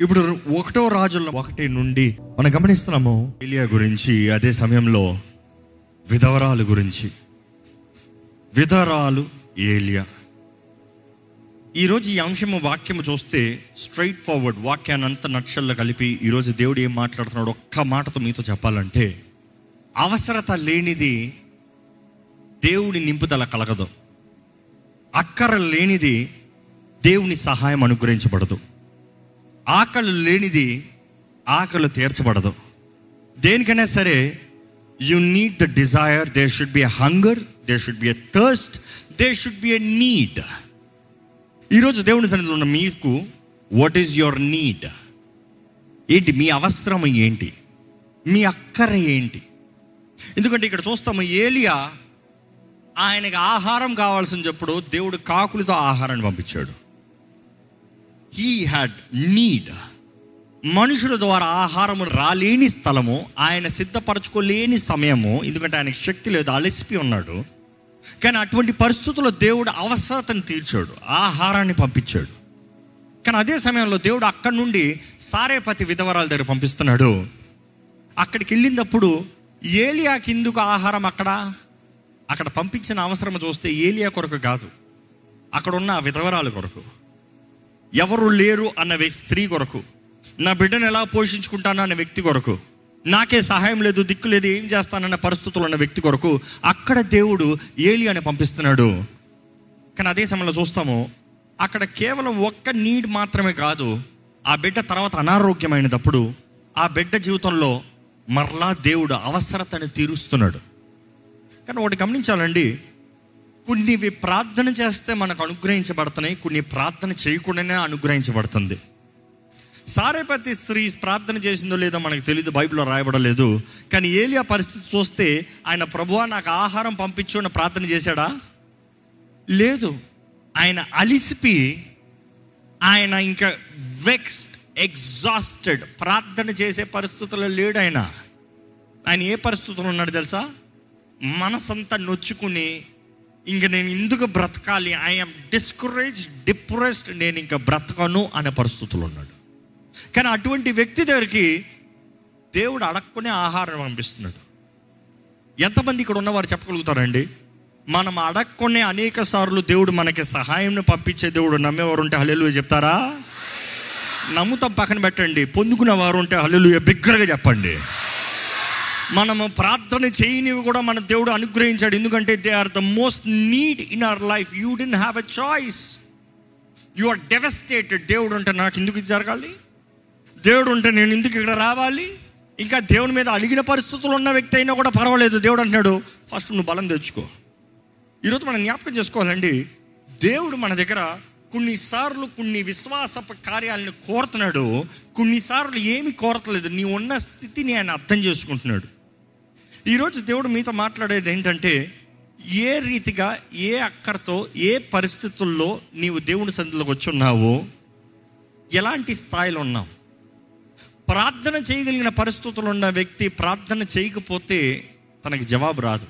ఇప్పుడు ఒకటో రాజుల్లో ఒకటి నుండి మనం గమనిస్తున్నాము ఏలియా గురించి అదే సమయంలో విధవరాలు గురించి. విధవరాలు ఏలియా. ఈరోజు ఈ అంశము వాక్యము చూస్తే స్ట్రైట్ ఫార్వర్డ్ వాక్యాన్ని అంత నక్షల్లో కలిపి ఈరోజు దేవుడు ఏం మాట్లాడుతున్నాడు? ఒక్క మాటతో మీతో చెప్పాలంటే అవసరత లేనిది దేవుడి నింపుదల కలగదు. అక్కర లేనిది దేవుని సహాయం అనుగ్రహించబడదు. ఆకలి లేనిది ఆకలి తీర్చబడదు. దేనికైనా సరే you need the desire they should be a hunger they should be a thirst they should be a need ఈరోజు దేవుని సన్నిధిలో ఉన్న మీకు వాట్ ఈజ్ యువర్ నీడ్ ఏంటి మీ అవసరం ఏంటి? మీ అక్కర ఏంటి? ఎందుకంటే ఇక్కడ చూస్తాము ఏలియా ఆయనకి ఆహారం కావాల్సిన చెప్పుడు దేవుడు కాకులతో ఆహారాన్ని పంపించాడు. హీ హ్యాడ్ నీడ్ మనుషుల ద్వారా ఆహారము రాలేని స్థలము ఆయన సిద్ధపరచుకోలేని సమయము ఎందుకంటే ఆయనకి శక్తి లేదు అలసిపి ఉన్నాడు. కానీ అటువంటి పరిస్థితుల్లో దేవుడు అవసరతను తీర్చాడు ఆహారాన్ని పంపించాడు. కానీ అదే సమయంలో దేవుడు అక్కడి నుండి సారేపతి విధవరాల దగ్గర పంపిస్తున్నాడు. అక్కడికి వెళ్ళినప్పుడు ఏలియాకి ఎందుకు ఆహారం అక్కడ? అక్కడ పంపించిన అవసరం చూస్తే ఏలియా కొరకు కాదు అక్కడ ఉన్న విధవరాలు కొరకు. ఎవరు లేరు అన్న వ్యక్తి స్త్రీ కొరకు. నా బిడ్డను ఎలా పోషించుకుంటాను అన్న వ్యక్తి కొరకు. నాకే సహాయం లేదు దిక్కు లేదు ఏం చేస్తానన్న పరిస్థితులు ఉన్న వ్యక్తి కొరకు అక్కడ దేవుడు ఏలి అని పంపిస్తున్నాడు. కానీ అదే సమయంలో చూస్తాము అక్కడ కేవలం ఒక్క నీడ్ మాత్రమే కాదు ఆ బిడ్డ తర్వాత అనారోగ్యమైనప్పుడు ఆ బిడ్డ జీవితంలో మరలా దేవుడు అవసరతను తీరుస్తున్నాడు. కానీ ఒకటి గమనించాలండి కొన్నివి ప్రార్థన చేస్తే మనకు అనుగ్రహించబడుతున్నాయి కొన్ని ప్రార్థన చేయకుండానే అనుగ్రహించబడుతుంది. సారేపతి స్త్రీ ప్రార్థన చేసిందో లేదో మనకు తెలియదు బైబిల్లో రాయబడలేదు. కానీ ఏలియా పరిస్థితి చూస్తే ఆయన ప్రభువా నాకు ఆహారం పంపించు అని ప్రార్థన చేశాడా? లేదు. ఆయన అలిసిపి ఆయన ఇంకా వెక్స్డ్ ఎగ్జాస్టెడ్ ప్రార్థన చేసే పరిస్థితుల్లో లేడు ఆయన. ఆయన ఏ పరిస్థితుల్లో ఉన్నాడు తెలుసా? మనసంతా నొచ్చుకుని ఇంక నేను ఎందుకు బ్రతకాలి? ఐఎమ్ డిస్కరేజ్ డిప్రెస్డ్ నేను ఇంకా బ్రతకను అనే పరిస్థితులు ఉన్నాడు. కానీ అటువంటి వ్యక్తి దగ్గరికి దేవుడు అడక్కునే ఆహారం పంపిస్తున్నాడు. ఎంతమంది ఇక్కడ ఉన్నవారు చెప్పగలుగుతారండి? మనం అడక్కునే అనేక సార్లు దేవుడు మనకి సహాయం పంపించే దేవుడు నమ్మేవారు ఉంటే హల్లెలూయ చెప్తారా? నమ్ముతాం పక్కన పెట్టండి. పొందుకునే వారు ఉంటే హల్లెలూయ బిగ్గరగా చెప్పండి. మనము ప్రార్థన చేయనివి కూడా మన దేవుడు అనుగ్రహించాడు. ఎందుకంటే they are the most need in our life you don't have a choice you are devastated దేవుడు అంటే నాకు ఎందుకు ఇది జరగాలి? దేవుడు ఉంటే నేను ఎందుకు ఇక్కడ రావాలి? ఇంకా దేవుని మీద అడిగిన పరిస్థితులు ఉన్న వ్యక్తి అయినా కూడా పర్వాలేదు. దేవుడు అంటున్నాడు ఫస్ట్ నువ్వు బలం తెచ్చుకో. ఈరోజు మనం జ్ఞాపకం చేసుకోవాలండి దేవుడు మన దగ్గర కొన్నిసార్లు కొన్ని విశ్వాస కార్యాలను కోరుతున్నాడు. కొన్నిసార్లు ఏమి కోరతలేదు నీ ఉన్న స్థితిని ఆయన అర్థం చేసుకుంటున్నాడు. ఈరోజు దేవుడు మీతో మాట్లాడేది ఏంటంటే ఏ రీతిగా ఏ అక్కరతో ఏ పరిస్థితుల్లో నీవు దేవుని సందులోకి వచ్చి ఉన్నావో ఎలాంటి స్థాయిలో ఉన్నావు? ప్రార్థన చేయగలిగిన పరిస్థితులు ఉన్న వ్యక్తి ప్రార్థన చేయకపోతే తనకి జవాబు రాదు.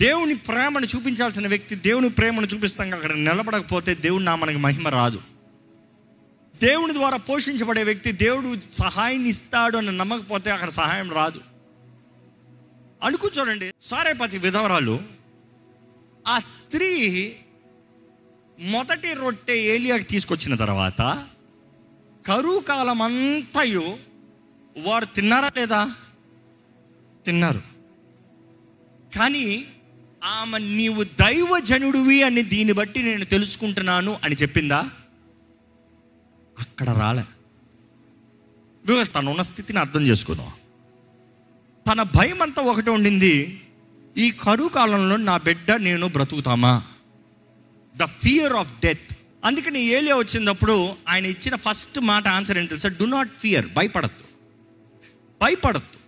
దేవుని ప్రేమను చూపించాల్సిన వ్యక్తి దేవుని ప్రేమను చూపిస్తాం అక్కడ నిలబడకపోతే దేవుని నా మనకి మహిమ రాదు. దేవుని ద్వారా పోషించబడే వ్యక్తి దేవుడు సహాయం ఇస్తాడు అని నమ్మకపోతే అక్కడ సహాయం రాదు. అనుకు చూడండి. సారేపతి విధవరాలు ఆ స్త్రీ మొదటి రొట్టె ఏలియాకి తీసుకొచ్చిన తర్వాత కరువు కాలం అంతయు వారు తిన్నారా లేదా? తిన్నారు. కానీ ఆమె నీవు దైవజనుడివి అని దీన్ని బట్టి నేను తెలుసుకుంటున్నాను అని చెప్పిందా? అక్కడ రాలే. బికాస్ తను ఉన్న స్థితిని అర్థం చేసుకుందాం. తన భయం అంతా ఒకటి ఉండింది ఈ కరువు కాలంలో నా బిడ్డ నేను బ్రతుకుతామా? ద ఫియర్ ఆఫ్ డెత్ అందుకని ఏలియా వచ్చినప్పుడు ఆయన ఇచ్చిన ఫస్ట్ మాట ఆన్సర్ ఏంటి సార్ డు నాట్ ఫియర్ భయపడద్దు. భయపడద్దు.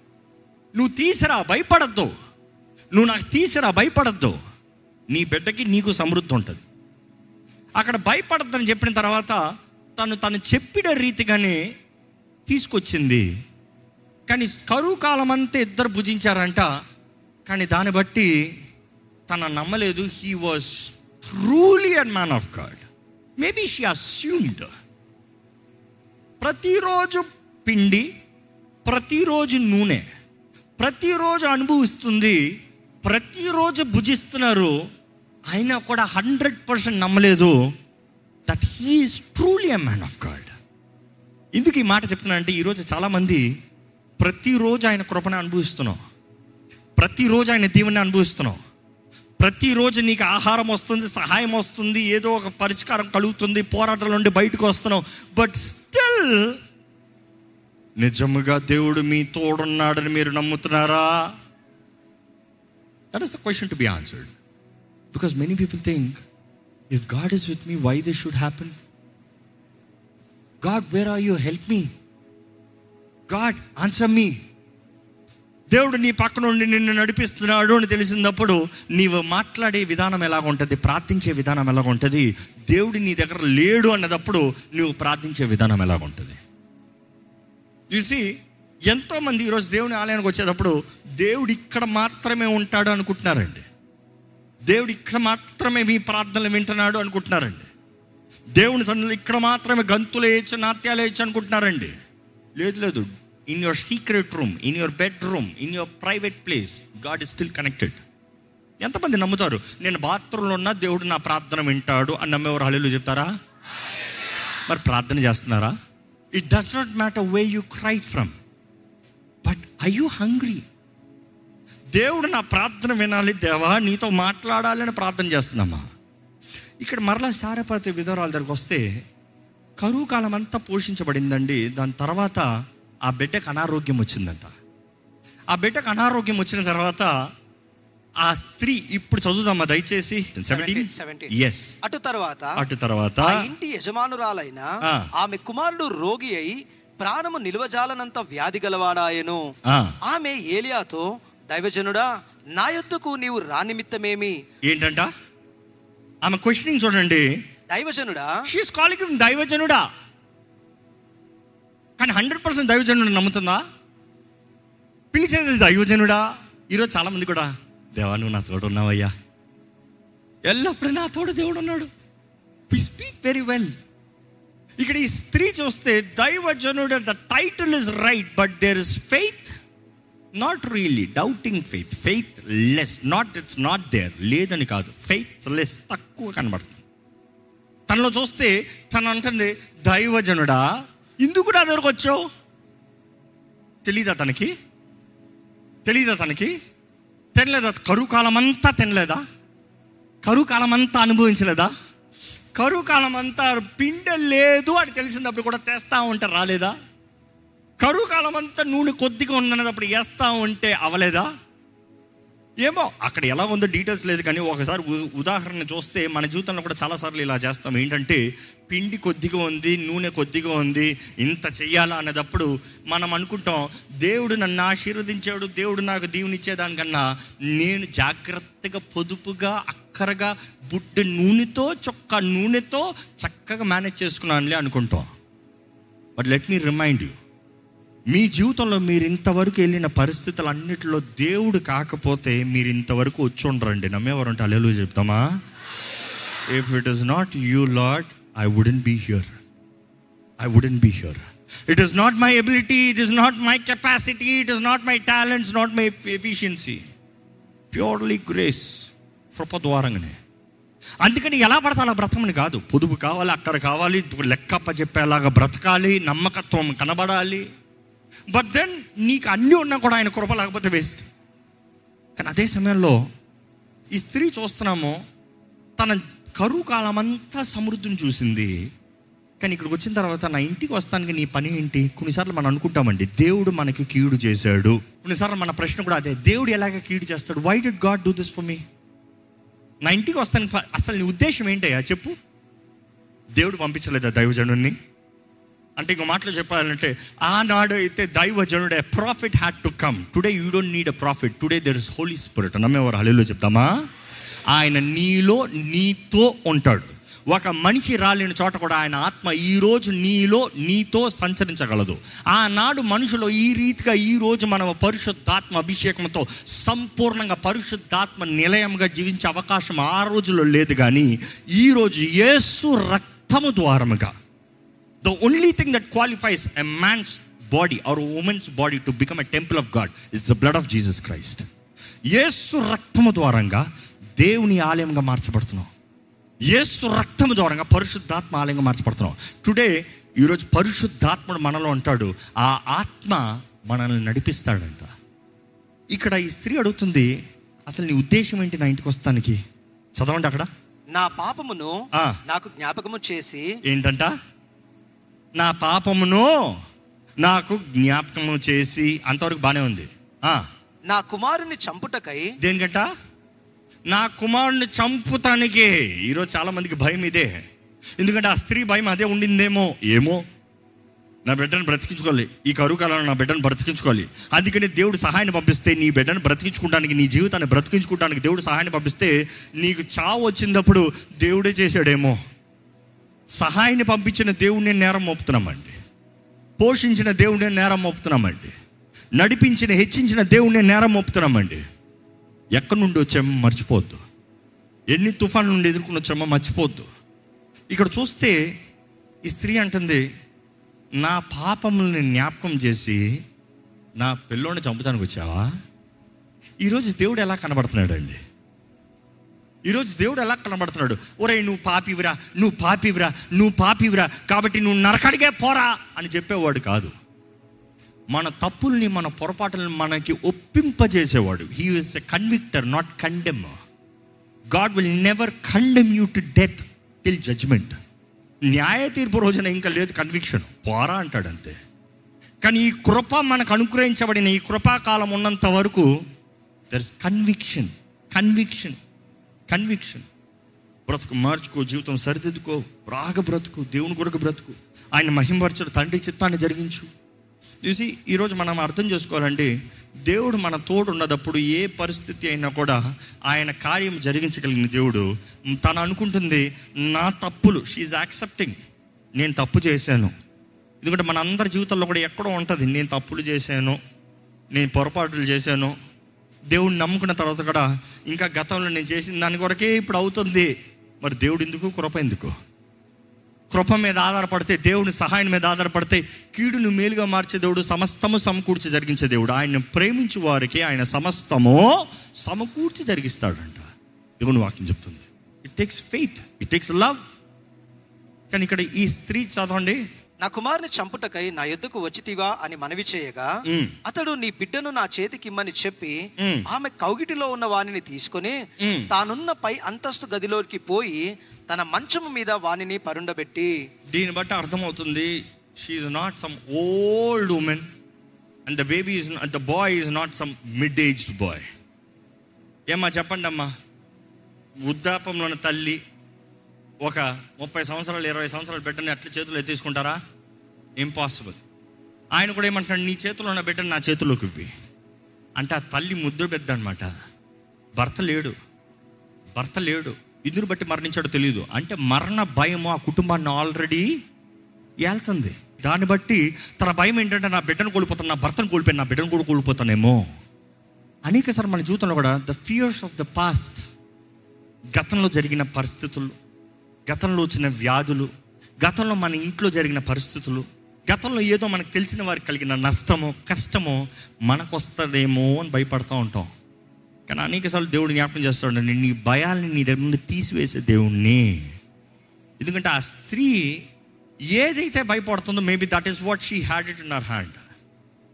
నువ్వు తీసిరా భయపడద్దు. నువ్వు నాకు తీసిరా భయపడద్దు. నీ బిడ్డకి నీకు సమృద్ధి ఉంటుంది. అక్కడ భయపడద్దని చెప్పిన తర్వాత తను తను చెప్పిన రీతిగానే తీసుకొచ్చింది. కానీ కరువు కాలం అంతా ఇద్దరు భుజించారంట. కానీ దాన్ని బట్టి తన నమ్మలేదు. He was truly and man of God maybe she assumed ప్రతిరోజు పిండి ప్రతిరోజు నూనె ప్రతిరోజు అనుభవిస్తుంది ప్రతిరోజు భుజిస్తున్నారు. అయినా కూడా హండ్రెడ్ పర్సెంట్ నమ్మలేదు that he is truly a man of God ఎందుకు ఈ మాట చెప్తున్నా అంటే ఈరోజు చాలామంది ప్రతిరోజు ఆయన కృపను అనుభవిస్తున్నావు. ప్రతిరోజు ఆయన దీవెని అనుభవిస్తున్నావు. ప్రతిరోజు నీకు ఆహారం వస్తుంది సహాయం వస్తుంది ఏదో ఒక పరిష్కారం కలుగుతుంది పోరాటం నుండి బయటకు వస్తున్నావు. బట్ స్టిల్ నిజముగా దేవుడు మీ తోడున్నాడని మీరు నమ్ముతున్నారా? That is the question to be answered because many people think if God is with me why this should happen God where are you help me God answer me దేవుడు నీ పక్క నుండి నిన్ను నడిపిస్తున్నాడు అని తెలిసినప్పుడు నీవు మాట్లాడే విధానం ఎలాగ ఉంటుంది ప్రార్థించే విధానం ఎలాగ ఉంటుంది దేవుడు నీ దగ్గర లేడు అన్నదప్పుడు నువ్వు ప్రార్థించే విధానం ఎలాగ ఉంటుంది చూసి ఎంతోమంది ఈరోజు దేవుని ఆలయానికి వచ్చేటప్పుడు దేవుడు ఇక్కడ మాత్రమే ఉంటాడు అనుకుంటున్నారండి. దేవుడు ఇక్కడ మాత్రమే మీ ప్రార్థనలు వింటున్నాడు అనుకుంటున్నారండి. దేవుని సన్నిధిలో ఇక్కడ మాత్రమే గంతులు వేయచ్చు నాట్యాలు వేయచ్చు అనుకుంటున్నారండి. లేదు లేదు. In your secret room in your bedroom in your private place God is still connected ఎంతమంది నమ్ముతారు? నేను బాత్రూంలో ఉన్నా దేవుడు నా ప్రార్థన వింటాడు అని నమ్మేవారు హళీలు చెప్తారా? మరి ప్రార్థన చేస్తున్నారా? It does not matter way you cry from but I you hungry దేవుడు నా ప్రార్థన వినాలి దేవా నీతో మాట్లాడాలి అని ప్రార్థన చేస్తున్నామా? ఇక్కడ మరలా సారపతి విధవరాల దగ్గరకు వస్తే కరువు కాలం అంతా పోషించబడిందండి. దాని తర్వాత ఆ బిడ్డకు అనారోగ్యం వచ్చిందంట. ఆ బిడ్డకు అనారోగ్యం వచ్చిన తర్వాత ఆ స్త్రీ ఇప్పుడు చదువుదామా దయచేసి? సెవెంటీన్ 17. ఎస్ అటు తర్వాత అటు తర్వాత ఇంటి యజమానురాలైన. ఆమె కుమారుడు రోగి అయి ప్రాణము నిలువజాలనంత వ్యాధి గలవాడాయను. ఆమె ఏలియాతో దైవజనుడా నా యొద్దకు నీవు రానిమిత్తమేమి? ఏంటంట? ఆమె క్వశ్చనింగ్ చూడండి. దైవజనుడా? షీస్ కాలింగ్ దైవజనుడా. కానీ హండ్రెడ్ పర్సెంట్ దైవజనుడు నమ్ముతుందా? పిలిచేది దైవజనుడా? ఈరోజు చాలా మంది కూడా దేవా నువ్వు నా తోడు ఉన్నావయ్యా. ఎల్లప్పుడూ నా తోడు దేవుడు ఉన్నాడు. వి స్పీక్ వెరీ వెల్ ఇక్కడ ఈ స్త్రీ చూస్తే దైవజనుడు the title is right but there is faith not really doubting faith faith less not it's not there లేదని కాదు. ఫెయిత్ లెస్ తక్కువ కనబడుతుంది. తనలో చూస్తే తను అంటుంది దైవజనుడా ఎందుకు నా దగ్గరకు వచ్చావు? తెలీదా తనకి? తెలీదా తనకి? తినలేదా? కరువు కాలమంతా అంతా తినలేదా? కరువు కాలమంతా అంతా అనుభవించలేదా? కరువు కాలమంతా అంతా పిండ లేదు అని తెలిసినప్పుడు కూడా తెస్తా ఉంటే రాలేదా? కరువు కాలమంతా అంతా నూనె కొద్దిగా ఉన్నప్పుడు వేస్తా ఉంటే అవలేదా? ఏమో అక్కడ ఎలా ఉందో డీటెయిల్స్ లేదు కానీ ఒకసారి ఉ- ఉదాహరణ చూస్తే మన జీవితంలో కూడా చాలాసార్లు ఇలా చేస్తాం. ఏంటంటే పిండి కొద్దిగా ఉంది నూనె కొద్దిగా ఉంది ఇంత చెయ్యాలా అన్నదప్పుడు మనం అనుకుంటాం దేవుడు నన్ను ఆశీర్వదించాడు దేవుడు నాకు దీవునిచ్చేదానికన్నా నేను జాగ్రత్తగా పొదుపుగా అక్కరగా బుడ్డ నూనెతో చొక్క నూనెతో చక్కగా మేనేజ్ చేసుకున్నానులే అనుకుంటాం. But let me remind you మీ జీవితంలో మీరు ఇంతవరకు వెళ్ళిన పరిస్థితులు అన్నిటిలో దేవుడు కాకపోతే మీరు ఇంతవరకు వచ్చి ఉండరండి. నమ్మేవారు అంటే అల్లెలు చెప్తామా if it is not you lord I wouldn't be here I wouldn't be here it is not my ability it is not my capacity it is not my talents not my efficiency purely grace కృప ద్వారంగానే. అందుకని ఎలా పడతా అలా బ్రతకమని కాదు. పొదుపు కావాలి అక్కడ కావాలి లెక్కప్ప చెప్పేలాగా బ్రతకాలి నమ్మకత్వం కనబడాలి. బట్ దెన్ నీకు అన్నీ ఉన్నా కూడా ఆయన కృప లేకపోతే వేస్ట్ కానీ అదే సమయంలో ఈ స్త్రీ చూస్తున్నాము తన కరువు కాలం అంతా సమృద్ధిని చూసింది. కానీ ఇక్కడికి వచ్చిన తర్వాత నా ఇంటికి వస్తానికి నీ పని ఏంటి? కొన్నిసార్లు మనం అనుకుంటామండి దేవుడు మనకి కీడు చేశాడు. కొన్నిసార్లు మన ప్రశ్న కూడా అదే దేవుడు ఎలాగ కీడు చేస్తాడు? Why the God do this for me నా ఇంటికి వస్తాను అసలు నీ ఉద్దేశం ఏంటయ్యా? చెప్పు. దేవుడు పంపించలేదా దైవజనుడిని అంటే ఇంకో మాటలు చెప్పాలంటే ఆనాడు అయితే దైవజనుడే prophet had to come today you don't need a prophet today there is holy spirit నమ్మేవారు హలీలో చెప్తామా? ఆయన నీలో నీతో ఉంటాడు. ఒక మనిషి రాలేని చోట కూడా ఆయన ఆత్మ ఈ రోజు నీలో నీతో సంచరించగలదు. ఆనాడు మనుషులు ఈ రీతిగా ఈ రోజు మనం పరిశుద్ధాత్మ అభిషేకంతో సంపూర్ణంగా పరిశుద్ధాత్మ నిలయంగా జీవించే అవకాశం ఆ రోజులో లేదు కానీ ఈ రోజు యేసు రక్తము ద్వారముగా the only thing that qualifies a man's body or woman's body to become a temple of God it's the blood of Jesus Christ యేసు రక్తము ద్వారంగా దేవుని ఆలయంగా మార్చబడుతున్నాం. యేసు రక్తము ద్వారంగా పరిశుద్ధాత్మ ఆలయంగా మార్చబడుతున్నాం. టుడే ఈరోజు పరిశుద్ధాత్ముడు మనలో అంటాడు ఆ ఆత్మ మనల్ని నడిపిస్తాడంట. ఇక్కడ ఈ స్త్రీ అడుగుతుంది అసలు నీ ఉద్దేశం ఏంటి నా ఇంటికి వస్తానికి? చదవండి అక్కడ. నా పాపమును. నాకు జ్ఞాపకము చేసి ఏంటంట? నా పాపమును నాకు జ్ఞాపకము చేసి అంతవరకు బాగానే ఉంది. నా కుమారుని చంపుటకై దేనికంట నా కుమారుని చంపుతానికే. ఈరోజు చాలా మందికి భయం ఇదే. ఎందుకంటే ఆ స్త్రీ భయం అదే ఉండిందేమో ఏమో? నా బిడ్డను బ్రతికించుకోవాలి. ఈ కరువు కాలంలో నా బిడ్డను బ్రతికించుకోవాలి. అందుకని దేవుడు సహాయాన్ని పంపిస్తే నీ బిడ్డను బ్రతికించుకోవడానికి నీ జీవితాన్ని బ్రతికించుకోవడానికి దేవుడు సహాయాన్ని పంపిస్తే నీకు చావు వచ్చినప్పుడు దేవుడే చేశాడేమో. సహాయాన్ని పంపించిన దేవుడిని నేరం మోపుతున్నామండి. పోషించిన దేవుడిని నేరం మోపుతున్నామండి. నడిపించిన హెచ్చించిన దేవుడిని నేరం మోపుతున్నామండి. ఎక్కడి నుండి వచ్చామో మర్చిపోవద్దు ఎన్ని తుఫాన్ నుండి ఎదుర్కొని వచ్చామో మర్చిపోవద్దు ఇక్కడ చూస్తే ఈ స్త్రీ అంటుంది నా పాపముల్ని జ్ఞాపకం చేసి నా పిల్లోని చంపుతానికి వచ్చావా? ఈరోజు దేవుడు ఎలా కనబడుతున్నాడండి? ఈరోజు దేవుడు ఎలా కనబడుతున్నాడు? ఒరేయ్ నువ్వు పాపివిరా నువ్వు పాపివిరా నువ్వు పాపివిరా కాబట్టి నువ్వు నరకడిగే పోరా అని చెప్పేవాడు కాదు. మన తప్పుల్ని మన పొరపాటులను మనకి ఒప్పింపజేసేవాడు. He is a convictor not condemn God will never condemn you to death till judgement న్యాయ తీర్పు రోజున ఇంకా లేదు కన్విక్షన్ పోరా అంటాడు అంతే కానీ ఈ కృప మనకు అనుగ్రహించబడిన ఈ కృపాకాలం ఉన్నంత వరకు there is conviction conviction conviction బ్రతుకు మార్చుకో జీవితం సరిదిద్దుకో రాగ బ్రతుకు దేవుని కొరకు బ్రతుకు ఆయన మహిమపరచడు తండ్రి చిత్తాన్ని జరిగించు. చూసి ఈరోజు మనం అర్థం చేసుకోవాలంటే దేవుడు మన తోడు ఉన్నదప్పుడు ఏ పరిస్థితి అయినా కూడా ఆయన కార్యం జరిగించగలిగిన దేవుడు తను అనుకుంటుంది నా తప్పులు షీఈ్ యాక్సెప్టింగ్ నేను తప్పు చేశాను. ఎందుకంటే మన అందరి జీవితంలో కూడా ఎక్కడో ఉంటుంది నేను తప్పులు చేశాను నేను పొరపాట్లు చేశాను దేవుడిని నమ్ముకున్న తర్వాత కూడా ఇంకా గతంలో నేను చేసిన దాని కొరకే ఇప్పుడు అవుతుంది. మరి దేవుడు ఎందుకు? కృప ఎందుకు? కృప మీద ఆధారపడితే దేవుని సహాయం మీద ఆధారపడితే కీడును మేలుగా మార్చే దేవుడు సమస్తము సమకూర్చి జరిగించే దేవుడు. ఆయన ప్రేమించు వారికి ఆయన సమస్తము సమకూర్చి జరిగిస్తాడంట. దేవుని వాక్యం చెప్తుంది. It takes faith it takes love కానీ ఇక్కడ ఈ స్త్రీ చదవండి. నా కుమారుని చంపుటకై నా ఎద్దుకు వచ్చితివా అని మనవి చేయగా. అతడు నీ బిడ్డను నా చేతికిమ్మని చెప్పి మ్. ఆమె కౌగిటిలో ఉన్న వానిని తీసుకొని. తానున్న పై అంతస్తు గదిలోకి పోయి తన మంచము మీద వానిని పరుండబెట్టి దీన్ని బట్టి అర్థమవుతుంది she's not some old woman and the baby is the boy is not some mid aged boy ఏమ్మా చెప్పండి అమ్మా వృద్ధాపంలోని తల్లి ఒక ముప్పై సంవత్సరాలు ఇరవై సంవత్సరాల బిడ్డని అట్లా చేతులు ఎత్తేసుకుంటారా? ఇంపాసిబుల్ ఆయన కూడా ఏమంటున్నాడు నీ చేతిలో ఉన్న బిడ్డను నా చేతిలోకి ఇవ్వి. అంటే ఆ తల్లి ముద్ర పెద్ద అనమాట భర్త లేడు. భర్త లేడు. ఇందుని బట్టి మరణించాడో తెలియదు అంటే మరణ భయము ఆ కుటుంబాన్ని ఆల్రెడీ ఏళ్తుంది. దాన్ని బట్టి తన భయం ఏంటంటే నా బిడ్డను కోల్పోతాను నా భర్తను కోల్పోయాను నా బిడ్డను కూడా కోల్పోతానేమో. అనేక సార్ మన జీవితంలో కూడా the fears of the past గతంలో జరిగిన పరిస్థితులు గతంలో వచ్చిన వ్యాధులు గతంలో మన ఇంట్లో జరిగిన పరిస్థితులు గతంలో ఏదో మనకు తెలిసిన వారికి కలిగిన నష్టమో కష్టమో మనకు వస్తుందేమో అని భయపడుతూ ఉంటాం. కానీ అనేకసార్లు దేవుడు జ్ఞాపకం చేస్తాడు నీ భయాల్ని నీ దగ్గర నుండి తీసివేసే దేవుణ్ణి. ఎందుకంటే ఆ స్త్రీ ఏదైతే భయపడుతుందో maybe that is what she had it in her hand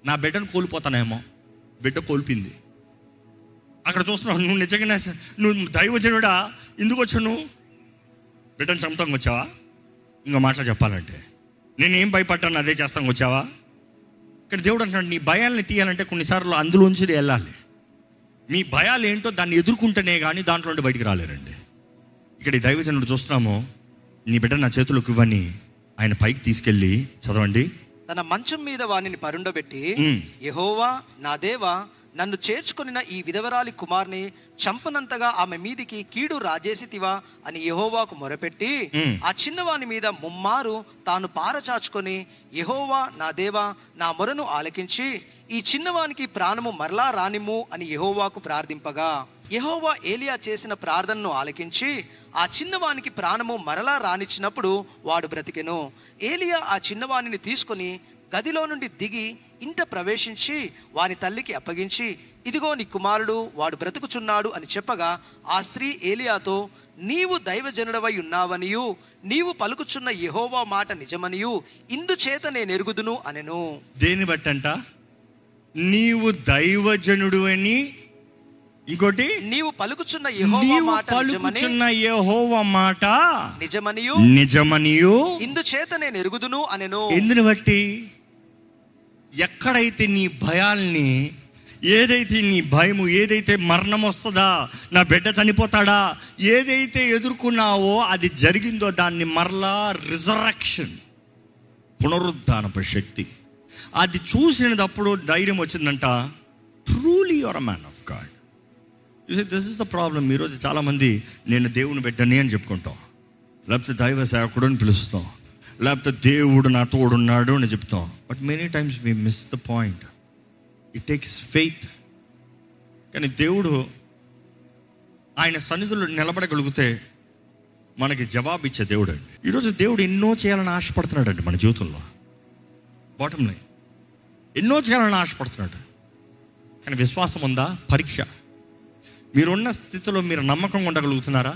నా బిడ్డను కోల్పోతానేమో బిడ్డ కోల్పింది. అక్కడ చూస్తున్నావు నువ్వు నిజంగానే నువ్వు దైవజనుడా ఎందుకు వచ్చావు నువ్వు? బిడ్డను చంపుతానికి వచ్చావా? ఇంకో మాటలు చెప్పాలంటే. నేను ఏం భయపడ్డాను అదే చేస్తానికి వచ్చావా? ఇక్కడ దేవుడు అంటున్నాడు నీ భయాల్ని తీయాలంటే కొన్నిసార్లు అందులోంచి వెళ్ళాలి. మీ భయాలు ఏంటో దాన్ని ఎదుర్కొంటేనే కానీ దాంట్లో నుండి బయటికి రాలేరండి. ఇక్కడ ఈ దైవజనుడు చూస్తున్నాము నీ బిడ్డ నా చేతులకు ఇవ్వని ఆయన పైకి తీసుకెళ్ళి చదవండి. తన మంచం మీద వానిని పరుండబెట్టి. యెహోవా నా దేవా నన్ను చేర్చుకొనిన ఈ విధవరాలి కుమార్ని చంపనంతగా ఆమె మీదికి కీడు రాజేసితివా అని యెహోవాకు మొరపెట్టి. ఆ చిన్నవాని మీద ముమ్మారు తాను పారచాచుకొని యెహోవా నా దేవా నా మొరను ఆలకించి ఈ చిన్నవానికి ప్రాణము మరలా రానిమ్ము అని యెహోవాకు ప్రార్థింపగా యెహోవా ఏలియా చేసిన ప్రార్థనను ఆలకించి ఆ చిన్నవానికి ప్రాణము మరలా రానిచ్చినప్పుడు వాడు బ్రతికెను ఏలియా ఆ చిన్నవానిని తీసుకొని గదిలో నుండి దిగి ఇంట ప్రవేశించి వాని తల్లికి అప్పగించి ఇదిగో నీ కుమారుడు వాడు బ్రతుకుచున్నాడు అని చెప్పగా ఆ స్త్రీ ఏలియాతో నీవు దైవజనుడవై ఉన్నావనియు నీవు పలుకుచున్న యెహోవా మాట నిజమనియు ఇందుచేత నేను ఎరుగుదును అనెను. దేని బట్టంట? నీవు దైవజనుడు అని ఇంకోటి నీవు పలుకుచున్న నీవు పలుకుచున్న యెహోవా మాట నిజమనియు నిజమనియు. ఇందుచేత నేను ఎరుగుదును అనెను. ఎందుని బట్టి? ఎక్కడైతే నీ భయాల్ని ఏదైతే నీ భయము ఏదైతే మరణం వస్తుందా నా బిడ్డ చనిపోతాడా ఏదైతే ఎదుర్కొన్నావో అది జరిగిందో దాన్ని మరలా రిజరక్షన్ పునరుద్ధానపు శక్తి. అది చూసినప్పుడు ధైర్యం వచ్చిందంట truly your a man of God this is the problem ఈరోజు చాలామంది నేను దేవుని బిడ్డని అని చెప్పుకుంటాం. లేకపోతే దైవ సేవకుడు అని పిలుస్తాం. లేకపోతే దేవుడు నా తోడున్నాడు అని చెప్తాం. But many times we miss the point it takes faith కానీ దేవుడు ఆయన సన్నిధులు నిలబడగలిగితే మనకి జవాబు ఇచ్చే దేవుడు అండి. ఈరోజు దేవుడు ఎన్నో చేయాలని ఆశపడుతున్నాడు అండి మన జీవితంలో. బాటమ్ లైన్ ఎన్నో చేయాలని ఆశపడుతున్నాడు. కానీ విశ్వాసం ఉందా? పరీక్ష. మీరున్న స్థితిలో మీరు నమ్మకంగా ఉండగలుగుతున్నారా?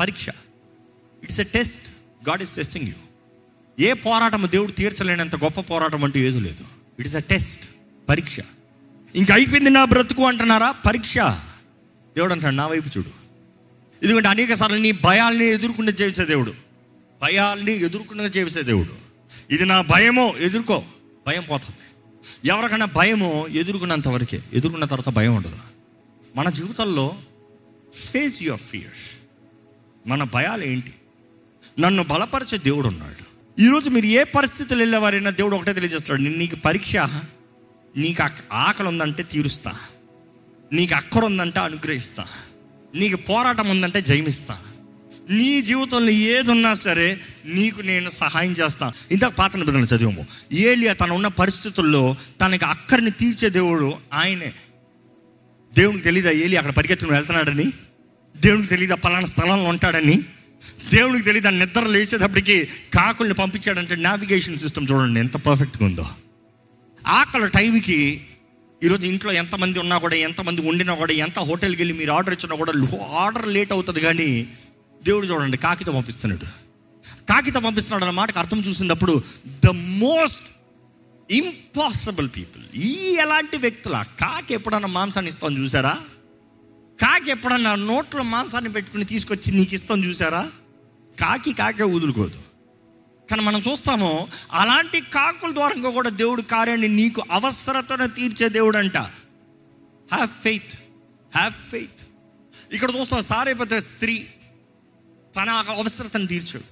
పరీక్ష. It's a test God is testing you ఏ పోరాటం దేవుడు తీర్చలేనంత గొప్ప పోరాటం అంటూ ఏదో లేదు. ఇట్ ఇస్ అ టెస్ట్ పరీక్ష. ఇంకా అయిపోయింది నా బ్రతుకు అంటున్నారా? పరీక్ష. దేవుడు అంటాడు నా వైపు చూడు. ఎందుకంటే అనేక సార్లు నీ భయాల్ని ఎదుర్కొనే చేసే దేవుడు. భయాల్ని ఎదుర్కొనే చేసే దేవుడు. ఇది నా భయమో ఎదుర్కో. భయం పోతుంది. ఎవరికైనా భయమో ఎదుర్కొన్నంత వరకే ఎదుర్కొన్న తర్వాత భయం ఉండదు. మన జీవితంలో ఫేస్ యువర్ ఫియర్స్ మన భయాలు ఏంటి నన్ను బలపరిచే దేవుడు ఉన్నాడు. ఈరోజు మీరు ఏ పరిస్థితులు వెళ్ళేవారైనా దేవుడు ఒకటే తెలియజేస్తాడు. "నేను నీకు పరీక్ష నీకు ఆకలి ఉందంటే తీరుస్తా. నీకు అక్కర ఉందంటే అనుగ్రహిస్తా. నీకు పోరాటం ఉందంటే జయమిస్తా. నీ జీవితంలో ఏది ఉన్నా సరే నీకు నేను సహాయం చేస్తా. ఇందాక పాత నిబంధనలు చదివాము. ఏలియా తన ఉన్న పరిస్థితుల్లో తనకి అక్కరిని తీర్చే దేవుడు ఆయనే. దేవునికి తెలీదా ఏలి అక్కడ పరిగెత్తుకుని వెళ్తున్నాడని? దేవునికి తెలీదా పలానా స్థలంలో ఉంటాడని? దేవునికి తెలీదా నిద్ర లేచేటప్పటికి కాకుల్ని పంపించాడంటే నావిగేషన్ సిస్టమ్ చూడండి ఎంత పర్ఫెక్ట్గా ఉందో. ఆకలి టైంకి ఈరోజు ఇంట్లో ఎంతమంది ఉన్నా కూడా ఎంతమంది ఉండినా కూడా ఎంత హోటల్కి వెళ్ళి మీరు ఆర్డర్ ఇచ్చినా కూడా ఆర్డర్ లేట్ అవుతుంది కానీ దేవుడు చూడండి కాకితో పంపిస్తున్నాడు. కాకితో పంపిస్తున్నాడు అన్న మాటకు అర్థం చూసినప్పుడు ద మోస్ట్ ఇంపాసిబుల్ పీపుల్ ఈ ఎలాంటి వ్యక్తుల కాకి ఎప్పుడన్నా మాంసాన్ని ఇస్తాం చూసారా? కాకి ఎప్పుడన్నా నోట్లో మాంసాన్ని పెట్టుకుని తీసుకొచ్చి నీకు ఇస్తాం చూసారా? కాకి కాకే వదులుకోదు కానీ మనం చూస్తాము అలాంటి కాకుల ద్వారంగా కూడా దేవుడు కార్యాన్ని నీకు అవసరతను తీర్చే దేవుడు అంట హ్యావ్ ఫెయిత్ హ్యావ్ ఫెయిత్ ఇక్కడ చూస్తాం సారేపత స్త్రీ తన అవసరతను తీర్చాడు.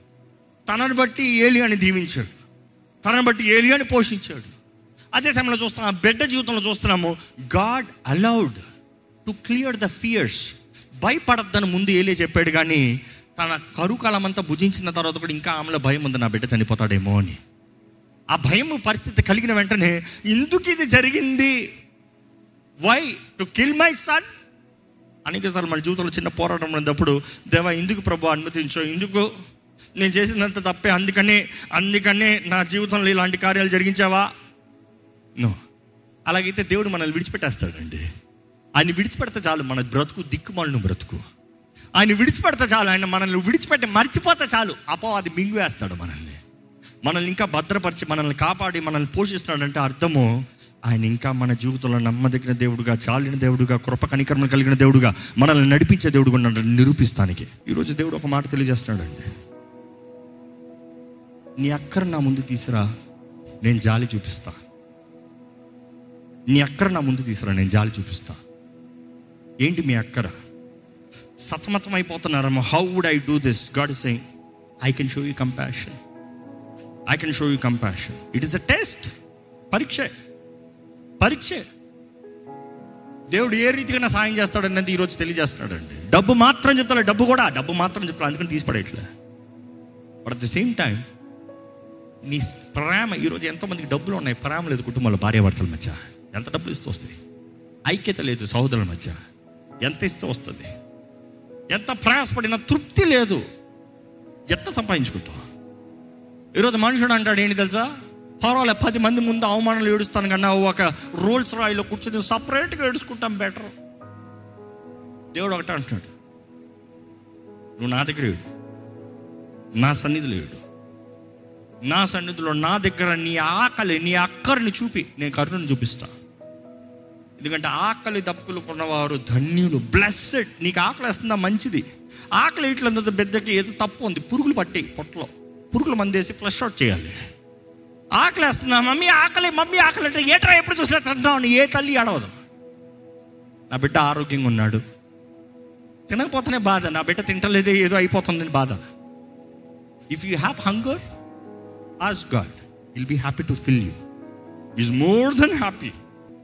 తనను బట్టి ఏలియాని దీవించాడు. తనను బట్టి ఏలియాని పోషించాడు. అదే సమయంలో చూస్తాం ఆ బిడ్డ జీవితంలో చూస్తున్నాము God allowed to clear the fears భయపడద్దని ముందు ఏలే చెప్పాడు కానీ తన కరుకాలం అంతా భుజించిన తర్వాత కూడా ఇంకా ఆమెలో భయం ఉంది నా బిడ్డ చనిపోతాడేమో అని. ఆ భయం పరిస్థితి కలిగిన వెంటనే ఎందుకు ఇది జరిగింది? Why to kill my son అనేకసార్లు మన జీవితంలో చిన్న పోరాటం ఉన్నప్పుడు దేవా ఎందుకు ప్రభు అనుమతించో? ఎందుకు? నేను చేసినంత తప్పే. అందుకనే అందుకనే నా జీవితంలో ఇలాంటి కార్యాలు జరిగించావా? నో అలాగైతే దేవుడు మనల్ని విడిచిపెట్టేస్తాడండి. ఆయన విడిచిపెడితే చాలు మన బ్రతుకు దిక్కుమాలను బ్రతుకు. ఆయన విడిచిపెడితే చాలు ఆయన మనల్ని విడిచిపెట్టి మర్చిపోతే చాలు. అపో అది మింగివేస్తాడు మనల్ని. మనల్ని ఇంకా భద్రపరిచి మనల్ని కాపాడి మనల్ని పోషిస్తున్నాడంటే అర్థము ఆయన ఇంకా మన జీవితంలో నమ్మదగిన దేవుడుగా చాలిన దేవుడుగా కృప కనికర్మలు కలిగిన దేవుడుగా మనల్ని నడిపించే దేవుడుగా ఉన్నాడు నిరూపిస్తానికి. ఈరోజు దేవుడు ఒక మాట తెలియజేస్తున్నాడండి. నీ అక్కర నా ముందు తీసిరా నేను జాలి చూపిస్తా. నీ అక్కర నా ముందు తీసిరా నేను జాలి చూపిస్తా. ఏంటి మీ అక్కర? సతమతం అయిపోతున్నారమ్మా. How would I do this God say I can show you compassion I can show you compassion it is a test పరీక్ష. పరీక్ష. దేవుడు ఏ రీతిగా నా సాయం చేస్తాడన్నది ఈరోజు తెలియజేస్తున్నాడండి. డబ్బు మాత్రం చెప్తాడు. డబ్బు కూడా డబ్బు మాత్రం చెప్తాడు. అందుకని తీసిపడేట్లే. But at the same time నీ ప్రేమ ఈరోజు ఎంతోమందికి డబ్బులు ఉన్నాయి. ప్రేమ లేదు కుటుంబంలో భార్యాభర్తల మధ్య. ఎంత డబ్బులు ఇస్తూ వస్తాయి? ఐక్యత లేదు సహోదరుల మధ్య. ఎంత ఇస్తే వస్తుంది? ఎంత ప్రయాసపడినా తృప్తి లేదు. ఎంత సంపాదించుకుంటాం? ఈరోజు మనుషుడు అంటాడు ఏంటి తెలుసా? పర్వాలేదు పది మంది ముందు అవమానాలు ఏడుస్తాను కన్నా ఒక రోల్స్ రాయిలో కూర్చొని సపరేట్గా ఏడుచుకుంటాం బెటర్. దేవుడు ఒకటే అంటున్నాడు నువ్వు నా దగ్గర ఏడు. నా సన్నిధిలో ఏడు. నా సన్నిధిలో నా దగ్గర నీ ఆకలి నీ అక్కరిని చూపి నేను కరుణను చూపిస్తాను ఎందుకంటే ఆకలి దప్పులు కొన్నవారు ధన్యులు బ్లెస్సెడ్ నీకు ఆకలి వేస్తుందా? మంచిది. ఆకలి ఇట్లంత పెద్దకి ఏదో తప్పు ఉంది. పురుగులు పట్టి పొట్టలో. పురుగులు మందేసి ఫ్లష్ అవుట్ చేయాలి. ఆకలి వేస్తుందా? మమ్మీ ఆకలి మమ్మీ ఆకలి అంటే ఏట్రా ఎప్పుడు చూసినా తింటావు ఏ తల్లి అడవదు నా బిడ్డ ఆరోగ్యంగా ఉన్నాడు. తినకపోతేనే బాధ. నా బిడ్డ తింటలేదే ఏదో అయిపోతుందని బాధ. If you have hunger as God will be happy to fill you is more than happy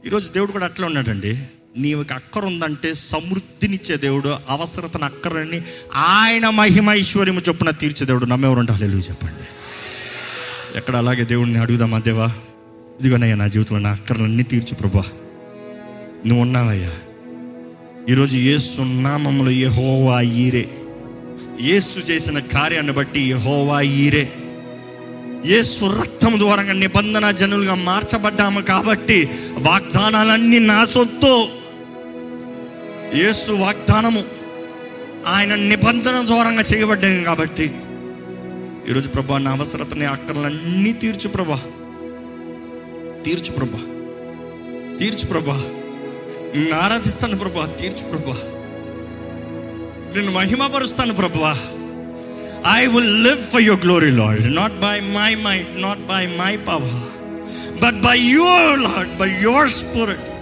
ఈరోజు దేవుడు కూడా అట్లా ఉన్నాడండి. నీకు అక్కర ఉందంటే సమృద్ధినిచ్చే దేవుడు అవసరతను అక్కరని ఆయన మహిమ ఐశ్వర్యము చొప్పున తీర్చే దేవుడు నమ్మేవారు ఉంటే చెప్పండి. ఎక్కడ అలాగే దేవుడిని అడుగుదామా దేవా? ఇదిగోనయ్యా నా జీవితంలో నా అక్కర్లన్నీ తీర్చు ప్రభా. నువ్వు ఉన్నావయ్యా. ఈరోజు ఏసు నామములు యెహోవా ఈరే. ఏసు చేసిన కార్యాన్ని బట్టి యెహోవా ఈరే. యేసు రక్తం ద్వారా నిబంధన జనులుగా మార్చబడ్డాము కాబట్టి వాగ్దానాలన్నీ నా సొత్తు. యేసు వాగ్దానము ఆయన నిబంధన ద్వారంగా చేయబడ్డాం కాబట్టి ఈరోజు ప్రభా నా అవసరతని అక్కర్లన్నీ తీర్చు ప్రభా. తీర్చు ప్రభా. తీర్చు ప్రభా. నిన్ను ఆరాధిస్తాను ప్రభా తీర్చు ప్రభా. నేను మహిమపరుస్తాను ప్రభా. I will live for your glory Lord not by my mind not by my power but by your Lord by your spirit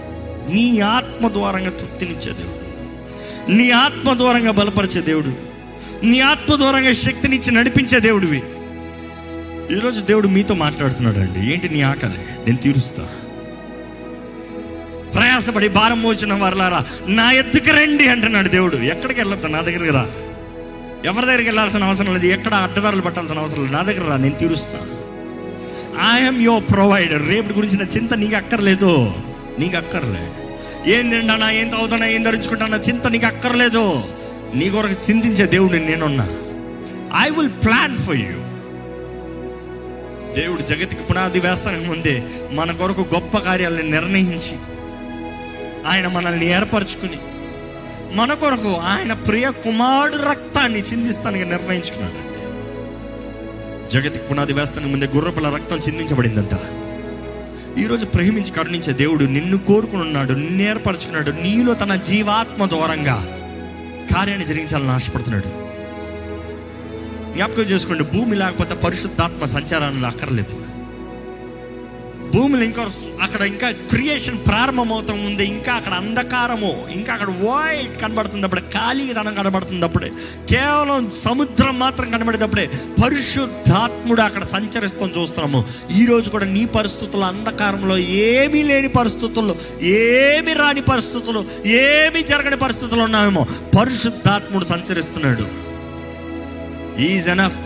నీ ఆత్మ ద్వారంగా తృప్తినిచ్చే దేవుడు. నీ ఆత్మ ద్వారంగా బలపరిచే దేవుడు. నీ ఆత్మ ద్వారంగా శక్తినిచ్చి నడిపించే దేవుడివి. ఈరోజు దేవుడు మీతో మాట్లాడుతున్నాడు అండి ఏంటి నీ ఆకలి? నేను తీరుస్తా. ప్రయాసపడి భారం మోచిన వారలారా నా ఎద్దుకు రండి అంటున్నాడు దేవుడు. ఎక్కడికి వెళ్ళొద్దు? నా దగ్గరికి రా. ఎవరి దగ్గరికి వెళ్ళాల్సిన అవసరం లేదు. ఎక్కడ అడ్డదారులు పట్టాల్సిన అవసరం లేదు. నా దగ్గర రా నేను తీరుస్తాను ఐఎమ్ యువర్ ప్రొవైడర్ రేపటి గురించిన చింత నీకు అక్కర్లేదు. నీకు అక్కర్లే. ఏం తింటానా ఏం తాగుతానా ఏం ధరించుకుంటానా చింత నీకు అక్కర్లేదు. నీ కొరకు చింతించే దేవుడిని నేనున్నా. I will plan for you దేవుడు జగతికి పునాది వేస్తానికి ముందే మన కొరకు గొప్ప కార్యాలను నిర్ణయించి ఆయన మనల్ని ఏర్పరచుకుని మన కొరకు ఆయన ప్రియ కుమారుడు రక్తాన్ని చిందిస్తానికి నిర్ణయించుకున్నాడు. జగతికి పునాది వేస్తానికి ముందే గుర్రపిల్ల రక్తం చిందించబడిందంట. ఈరోజు ప్రేమించి కరుణించే దేవుడు నిన్ను కోరుకుని ఉన్నాడు నిన్ను ఏర్పరచుకున్నాడు నీలో తన జీవాత్మ ద్వారంగా కార్యాన్ని జరిగించాలని ఆశపడుతున్నాడు. జ్ఞాపకం చేసుకోండి భూమి లేకపోతే పరిశుద్ధాత్మ సంచారాన్ని అక్కర్లేదు. భూమిలో ఇంకా అక్కడ ఇంకా క్రియేషన్ ప్రారంభమవుతూ ఉంది. ఇంకా అక్కడ అంధకారము ఇంకా అక్కడ వైట్ కనబడుతుంది అప్పుడే ఖాళీదనం కనబడుతుంది అప్పుడే కేవలం సముద్రం మాత్రం కనబడేటప్పుడే పరిశుద్ధాత్ముడు అక్కడ సంచరిస్తాం చూస్తున్నాము. ఈ రోజు కూడా నీ పరిస్థితుల్లో అంధకారంలో ఏమీ లేని పరిస్థితుల్లో ఏమి రాని పరిస్థితుల్లో ఏమి జరగని పరిస్థితుల్లో ఉన్నామేమో పరిశుద్ధాత్ముడు సంచరిస్తున్నాడు. ఈజ్ ఎనఫ్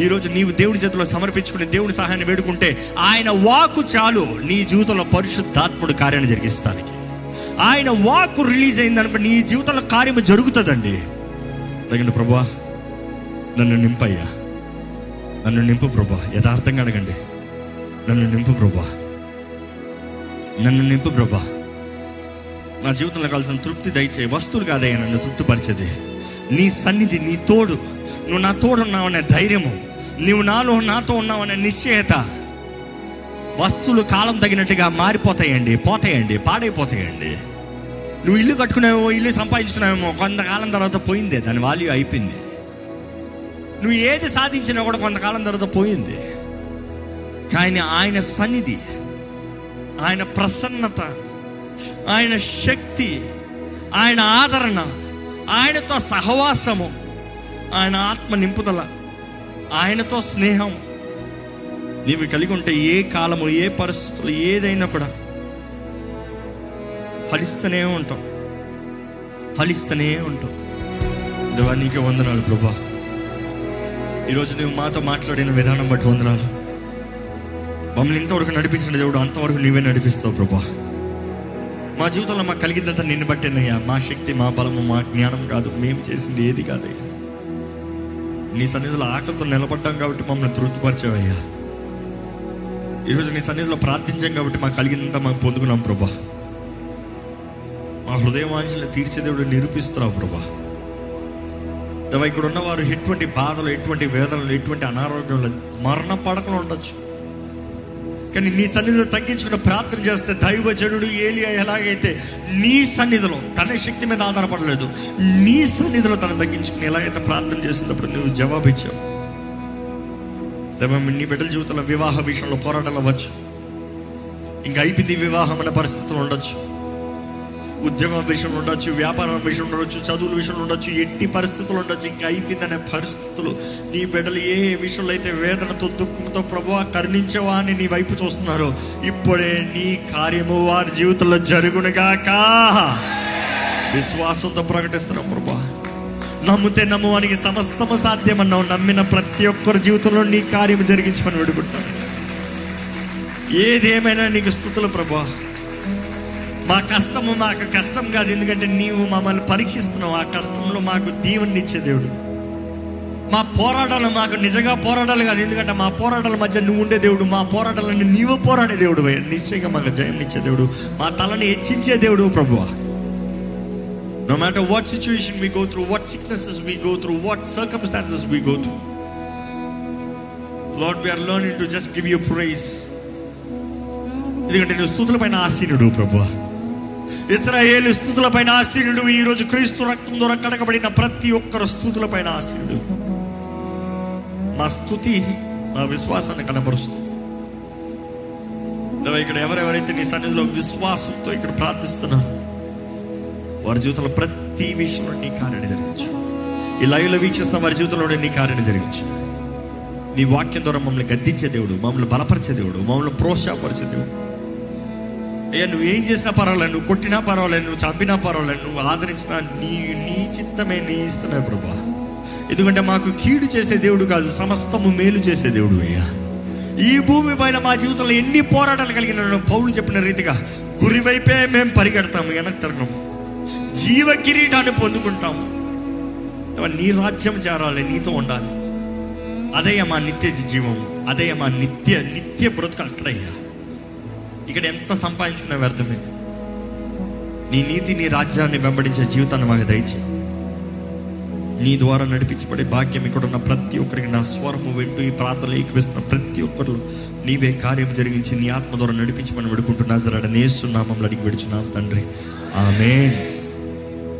ఈరోజు నీవు దేవుడి చేతిలో సమర్పించుకుని దేవుడి సహాయాన్ని వేడుకుంటే ఆయన వాకు చాలు. నీ జీవితంలో పరిశుద్ధాత్ముడు కార్యాన్ని జరిగిస్తానికి. ఆయన వాకు రిలీజ్ అయిందనుకో నీ జీవితంలో కార్యము జరుగుతుందండి. అడగండి ప్రభా నన్ను నింపయ్యా. నన్ను నింపు ప్రభా యథార్థంగా అడగండి. నన్ను నింపు ప్రభా. నన్ను నింపు ప్రభా. నా జీవితంలో కావాల్సిన తృప్తి దయచే వస్తువులు కాదయ్యా నన్ను తృప్తిపరిచేది. నీ సన్నిధి నీ తోడు. నువ్వు నా తోడు ఉన్నావనే ధైర్యము. నువ్వు నాలో నాతో ఉన్నావనే నిశ్చయత. వస్తువులు కాలం తగినట్టుగా మారిపోతాయండి పోతాయండి పాడైపోతాయండి. నువ్వు ఇల్లు కట్టుకున్నావేమో ఇల్లు సంపాదించుకున్నావేమో కొంతకాలం తర్వాత పోయిందే దాని వాల్యూ అయిపోయింది. నువ్వు ఏది సాధించినా కూడా కొంతకాలం తర్వాత పోయింది. కానీ ఆయన సన్నిధి ఆయన ప్రసన్నత ఆయన శక్తి ఆయన ఆదరణ ఆయనతో సహవాసము ఆయన ఆత్మ నింపుదల ఆయనతో స్నేహం. నీవు కలిగి ఉంటే ఏ కాలము ఏ పరిస్థితులు ఏదైనా కూడా ఫలిస్తూనే ఉంటాం. ఫలిస్తూనే ఉంటాం. దేవా నీకే వందనాలు ప్రభా. ఈరోజు నువ్వు మాతో మాట్లాడిన విధానం బట్టి వందనాలు. మమ్మల్ని ఇంతవరకు నడిపించిన దేవుడు అంతవరకు నీవే నడిపిస్తావు ప్రభా. మా జీవితంలో మాకు కలిగిందంతా నిన్ను బట్టేనయ్యా. మా శక్తి మా బలము మా జ్ఞానం కాదు. మేము చేసింది ఏది కాదయ్యా. నీ సన్నిధిలో ఆకలితో నిలబడ్డాం కాబట్టి మమ్మల్ని తృప్తిపరిచేవయ్యా. ఈరోజు నీ సన్నిధిలో ప్రార్థించాం కాబట్టి మాకు కలిగినంత మాకు పొందుకున్నాం ప్రభా. మా హృదయ తీర్చేదేవుడు నిరూపిస్తున్నావు ప్రభా. దేవా ఇక్కడ ఉన్నవారు ఎటువంటి బాధలు ఎటువంటి వేదనలు ఎటువంటి అనారోగ్యంలో మరణ పడకలు ఉండొచ్చు. కానీ నీ సన్నిధిలో తగ్గించుకుని ప్రార్థన చేస్తే దైవజనుడు ఏలియా ఎలాగైతే నీ సన్నిధిలో తన శక్తి మీద ఆధారపడలేదు నీ సన్నిధిలో తను తగ్గించుకుని ఎలాగైతే ప్రార్థన చేసినప్పుడు నువ్వు జవాబు ఇచ్చావు నీ బిడ్డల జీవితంలో వివాహ విషయంలో పోరాటాలు అవ్వచ్చు. ఇంకా అయిపోయింది వివాహం అనే పరిస్థితులు ఉండొచ్చు. ఉద్యోగం విషయంలో ఉండొచ్చు వ్యాపారం విషయంలో ఉండొచ్చు చదువుల విషయంలో ఉండొచ్చు ఎట్టి పరిస్థితులు ఉండొచ్చు. ఇంకా అయిపోయింది పరిస్థితులు. నీ బిడ్డలు ఏ విషయంలో అయితే వేదనతో దుఃఖంతో ప్రభు కరుణించవా అని నీ వైపు చూస్తున్నారు. ఇప్పుడే నీ కార్యము వారి జీవితంలో జరుగునుగాక విశ్వాసంతో ప్రకటిస్తున్నాం ప్రభా నమ్మితే నమ్మువానికి సమస్తము సాధ్యమన్నావు. నమ్మిన ప్రతి ఒక్కరి జీవితంలో నీ కార్యం జరిగించమని వేడుకుంటాను ఏదేమైనా నీకు స్థుతులు ప్రభా మా కష్టము మాకు కష్టం కాదు ఎందుకంటే నీవు మమ్మల్ని పరీక్షిస్తున్నావు. ఆ కష్టంలో మాకు దీవెనిచ్చే దేవుడు. మా పోరాటాలు మాకు నిజంగా పోరాటాలు కాదు ఎందుకంటే మా పోరాటాల మధ్య నువ్వు ఉండే దేవుడు మా పోరాటాలన్నీ నీవు పోరాడే దేవుడు నిశ్చయంగా మాకు జయం ఇచ్చే దేవుడు మా తలని హెచ్చించే దేవుడు ప్రభువా. No matter what situation we go through what sicknesses we go through what circumstances we go through Lord, we are learning to just give you praise ఎందుకంటే నువ్వు స్థుతుల పైన ఆసీనుడు ప్రభువా. ఇస్రాయేల్ స్థుతుల పైన ఆసీనుడు ఈ రోజు క్రీస్తు రక్తం ద్వారా కడగబడిన ప్రతి ఒక్కరు స్థుతుల పైన ఆసీనుడు మా స్థుతి మా విశ్వాసాన్ని కనబరుస్తుంది. ఇక్కడ ఎవరెవరైతే నీ సన్నిధిలో విశ్వాసంతో ఇక్కడ ప్రార్థిస్తున్నారు వారి జీవితంలో ప్రతి విషయంలో నీ కార్యాన్ని జరిగించు. ఈ లైవ్లో వీక్షిస్తున్న వారి జీవితంలో నీ కార్యాన్ని జరిగించు. నీ వాక్యం ద్వారా మమ్మల్ని గద్దించే దేవుడు మమ్మల్ని బలపరిచే దేవుడు మమ్మల్ని ప్రోత్సాహపరిచే దేవుడు. అయ్యా నువ్వు ఏం చేసినా పర్వాలేదు నువ్వు కొట్టినా పర్వాలేదు నువ్వు చంపినా పర్వాలేదు నువ్వు ఆదరించినా నీ నీ చిత్తమే నీ ఇష్టమే ప్రభా. ఎందుకంటే మాకు కీడు చేసే దేవుడు కాదు సమస్తము మేలు చేసే దేవుడు అయ్యా. ఈ భూమి పైన మా జీవితంలో ఎన్ని పోరాటాలు కలిగిన పౌలు చెప్పిన రీతిగా గురివైపే మేము పరిగెడతాము వెనక్కి తిరగము జీవ కిరీటాన్ని పొందుకుంటాము నీ రాజ్యం చేరాలి నీతో ఉండాలి. అదే మా నిత్య జీవం అదే మా నిత్య నిత్య బ్రతుకు అక్కడయ్యా. ఇక్కడ ఎంత సంపాదించుకున్నా వ్యర్థమే నీ నీతి నీ రాజ్యాన్ని వెంబడించే జీవితాన్ని మాకు దయచేయి. నీ ద్వారా నడిపించబడే భాగ్యం ఇక్కడ ఉన్న ప్రతి ఒక్కరికి నా స్వరము వింటూ ఈ ప్రాంతంలో ఏకిపిస్తున్న ప్రతి ఒక్కరు నీవే కార్యం జరిగించి నీ ఆత్మ ద్వారా నడిపించమని విడుకుంటున్నా జరడ నేస్తున్నామంలో అడిగి విడుచున్నాం తండ్రి. ఆమె